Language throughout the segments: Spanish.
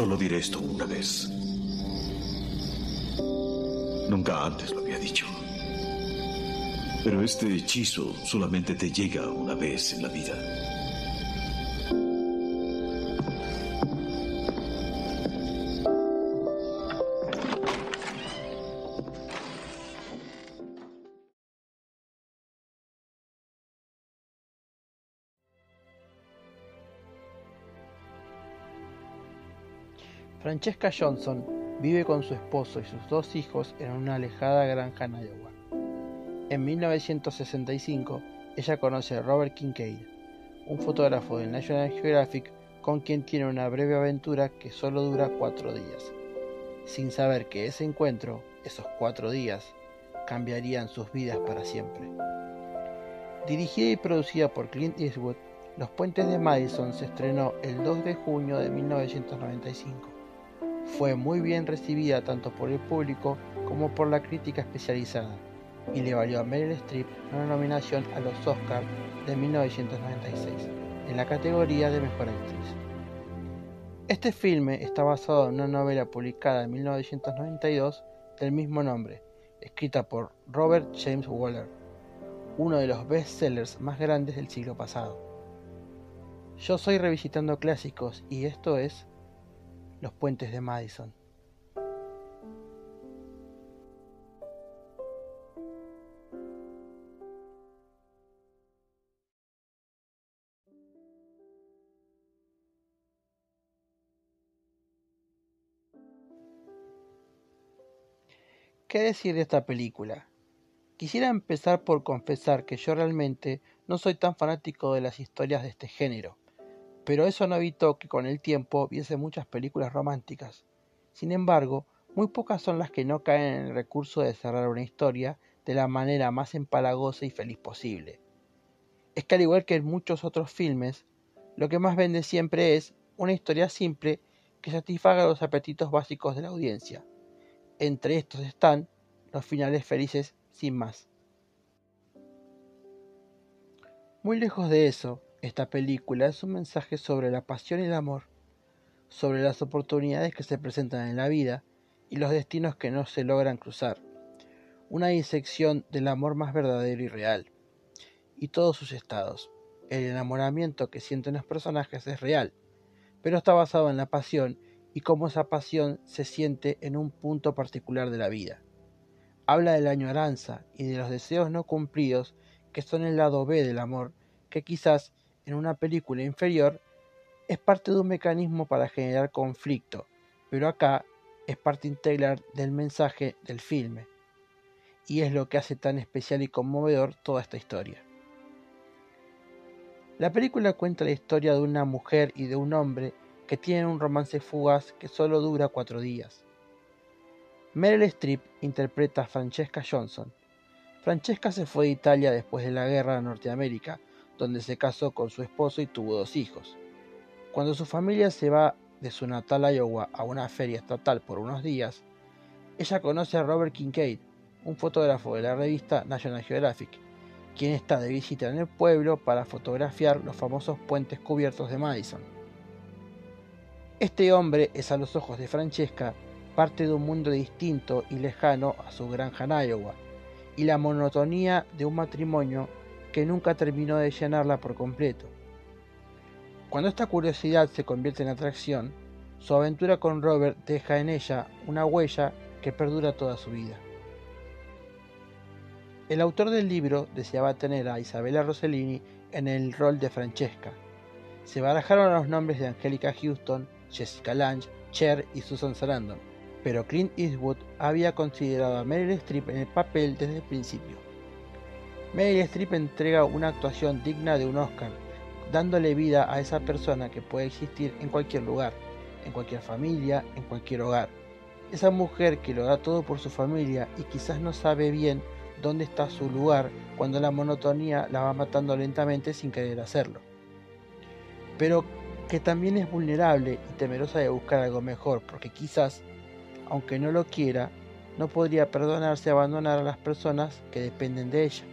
Solo diré esto una vez. Nunca antes lo había dicho. Pero este hechizo solamente te llega una vez en la vida. Francesca Johnson vive con su esposo y sus dos hijos en una alejada granja en Iowa. En 1965, ella conoce a Robert Kincaid, un fotógrafo del National Geographic con quien tiene una breve aventura que solo dura cuatro días, sin saber que ese encuentro, esos cuatro días, cambiarían sus vidas para siempre. Dirigida y producida por Clint Eastwood, Los Puentes de Madison se estrenó el 2 de junio de 1995 fue muy bien recibida tanto por el público como por la crítica especializada y le valió a Meryl Streep una nominación a los Oscars de 1996 en la categoría de Mejor Actriz. Este filme está basado en una novela publicada en 1992 del mismo nombre, escrita por Robert James Waller, uno de los bestsellers más grandes del siglo pasado. Yo soy revisitando clásicos y esto es los puentes de Madison. ¿Qué decir de esta película? Quisiera empezar por confesar que yo realmente no soy tan fanático de las historias de este género pero eso no evitó que con el tiempo viese muchas películas románticas. Sin embargo, muy pocas son las que no caen en el recurso de cerrar una historia de la manera más empalagosa y feliz posible. Es que al igual que en muchos otros filmes, lo que más vende siempre es una historia simple que satisfaga los apetitos básicos de la audiencia. Entre estos están los finales felices sin más. Muy lejos de eso, esta película es un mensaje sobre la pasión y el amor, sobre las oportunidades que se presentan en la vida y los destinos que no se logran cruzar, una disección del amor más verdadero y real, y todos sus estados. El enamoramiento que sienten los personajes es real, pero está basado en la pasión y cómo esa pasión se siente en un punto particular de la vida. Habla de la añoranza y de los deseos no cumplidos que son el lado B del amor, que quizás en una película inferior es parte de un mecanismo para generar conflicto, pero acá es parte integral del mensaje del filme, y es lo que hace tan especial y conmovedor toda esta historia. La película cuenta la historia de una mujer y de un hombre que tienen un romance fugaz que solo dura cuatro días. Meryl Streep interpreta a Francesca Johnson. Francesca se fue de Italia después de la guerra de Norteamérica donde se casó con su esposo y tuvo dos hijos. Cuando su familia se va de su natal Iowa a una feria estatal por unos días, ella conoce a Robert Kincaid, un fotógrafo de la revista National Geographic, quien está de visita en el pueblo para fotografiar los famosos puentes cubiertos de Madison. Este hombre es a los ojos de Francesca parte de un mundo distinto y lejano a su granja en Iowa, y la monotonía de un matrimonio que nunca terminó de llenarla por completo. Cuando esta curiosidad se convierte en atracción, su aventura con Robert deja en ella una huella que perdura toda su vida. El autor del libro deseaba tener a Isabella Rossellini en el rol de Francesca. Se barajaron los nombres de Angelica Houston, Jessica Lange, Cher y Susan Sarandon, pero Clint Eastwood había considerado a Meryl Streep en el papel desde el principio. Meryl Streep entrega una actuación digna de un Oscar, dándole vida a esa persona que puede existir en cualquier lugar, en cualquier familia, en cualquier hogar. Esa mujer que lo da todo por su familia y quizás no sabe bien dónde está su lugar cuando la monotonía la va matando lentamente sin querer hacerlo. Pero que también es vulnerable y temerosa de buscar algo mejor, porque quizás, aunque no lo quiera, no podría perdonarse abandonar a las personas que dependen de ella.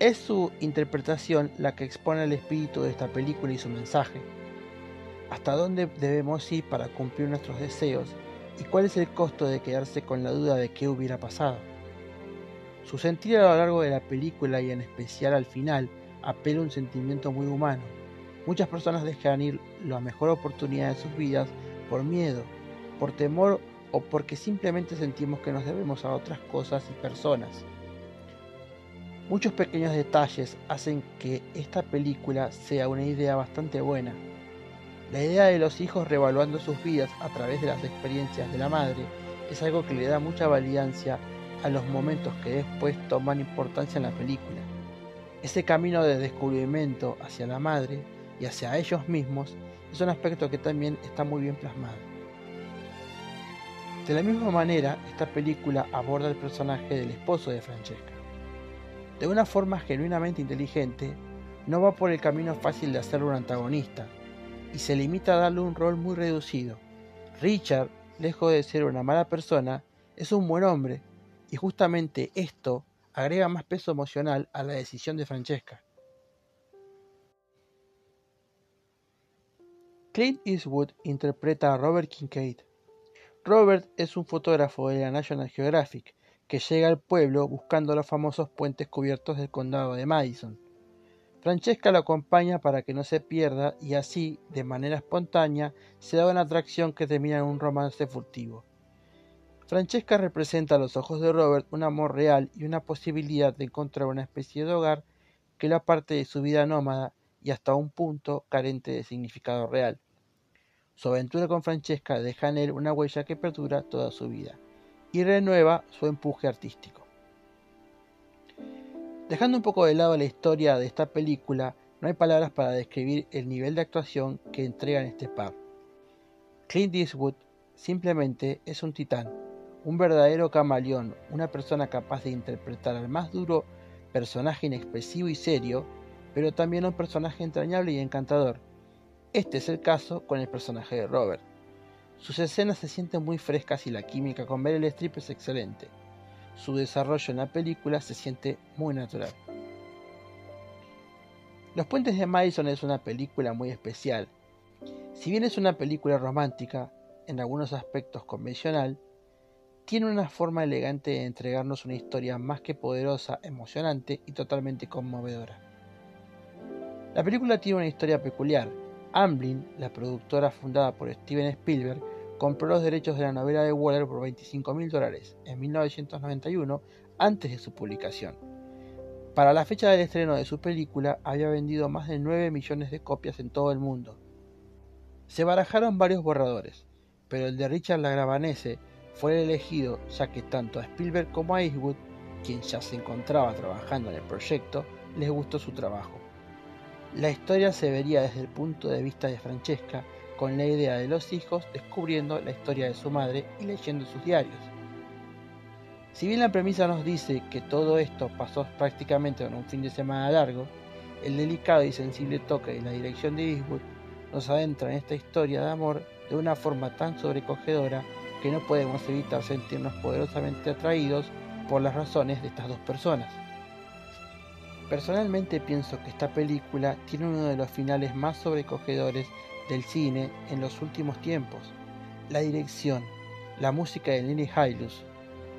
Es su interpretación la que expone el espíritu de esta película y su mensaje. hasta dónde debemos ir para cumplir nuestros deseos y cuál es el costo de quedarse con la duda de qué hubiera pasado. Su sentido a lo largo de la película y en especial al final apela a un sentimiento muy humano. Muchas personas dejan ir la mejor oportunidad de sus vidas por miedo, por temor o porque simplemente sentimos que nos debemos a otras cosas y personas. Muchos pequeños detalles hacen que esta película sea una idea bastante buena. La idea de los hijos revaluando sus vidas a través de las experiencias de la madre es algo que le da mucha validancia a los momentos que después toman importancia en la película. Ese camino de descubrimiento hacia la madre y hacia ellos mismos es un aspecto que también está muy bien plasmado. De la misma manera, esta película aborda el personaje del esposo de Francesca. De una forma genuinamente inteligente, no va por el camino fácil de hacerlo un antagonista, y se limita a darle un rol muy reducido. Richard, lejos de ser una mala persona, es un buen hombre, y justamente esto agrega más peso emocional a la decisión de Francesca. Clint Eastwood interpreta a Robert Kincaid, Robert es un fotógrafo de la National Geographic que llega al pueblo buscando los famosos puentes cubiertos del condado de Madison. Francesca lo acompaña para que no se pierda y así, de manera espontánea, se da una atracción que termina en un romance furtivo. Francesca representa a los ojos de Robert un amor real y una posibilidad de encontrar una especie de hogar que la parte de su vida nómada y hasta un punto carente de significado real. Su aventura con Francesca deja en él una huella que perdura toda su vida y renueva su empuje artístico. Dejando un poco de lado la historia de esta película, no hay palabras para describir el nivel de actuación que entregan este par. Clint Eastwood simplemente es un titán, un verdadero camaleón, una persona capaz de interpretar al más duro personaje inexpresivo y serio, pero también un personaje entrañable y encantador, este es el caso con el personaje de Robert. Sus escenas se sienten muy frescas y la química con Meryl Streep es excelente. Su desarrollo en la película se siente muy natural. Los Puentes de Madison es una película muy especial. Si bien es una película romántica, en algunos aspectos convencional, tiene una forma elegante de entregarnos una historia más que poderosa, emocionante y totalmente conmovedora. La película tiene una historia peculiar, Amblin, la productora fundada por Steven Spielberg, compró los derechos de la novela de Waller por 25 mil dólares en 1991 antes de su publicación. Para la fecha del estreno de su película había vendido más de 9 millones de copias en todo el mundo. Se barajaron varios borradores, pero el de Richard Lagravanese fue elegido ya que tanto a Spielberg como a Eastwood, quien ya se encontraba trabajando en el proyecto, les gustó su trabajo. La historia se vería desde el punto de vista de Francesca, con la idea de los hijos descubriendo la historia de su madre y leyendo sus diarios. Si bien la premisa nos dice que todo esto pasó prácticamente en un fin de semana largo, el delicado y sensible toque y la dirección de Eastwood nos adentra en esta historia de amor de una forma tan sobrecogedora que no podemos evitar sentirnos poderosamente atraídos por las razones de estas dos personas. Personalmente pienso que esta película tiene uno de los finales más sobrecogedores del cine en los últimos tiempos. La dirección, la música de Lily Hailus,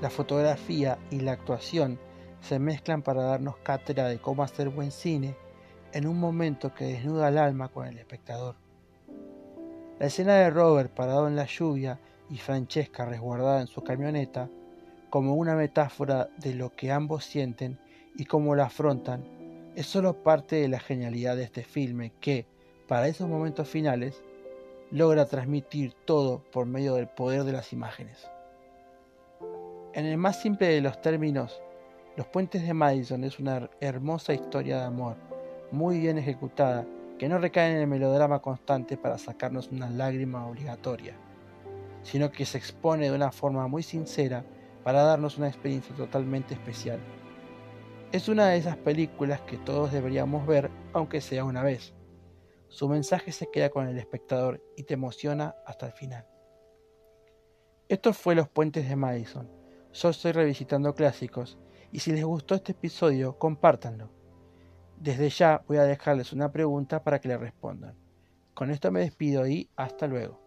la fotografía y la actuación se mezclan para darnos cátedra de cómo hacer buen cine en un momento que desnuda el alma con el espectador. La escena de Robert parado en la lluvia y Francesca resguardada en su camioneta, como una metáfora de lo que ambos sienten, y cómo la afrontan es solo parte de la genialidad de este filme que, para esos momentos finales, logra transmitir todo por medio del poder de las imágenes. En el más simple de los términos, Los Puentes de Madison es una hermosa historia de amor, muy bien ejecutada, que no recae en el melodrama constante para sacarnos una lágrima obligatoria, sino que se expone de una forma muy sincera para darnos una experiencia totalmente especial. Es una de esas películas que todos deberíamos ver, aunque sea una vez. Su mensaje se queda con el espectador y te emociona hasta el final. Esto fue Los Puentes de Madison. Yo estoy revisitando clásicos y si les gustó este episodio, compártanlo. Desde ya voy a dejarles una pregunta para que le respondan. Con esto me despido y hasta luego.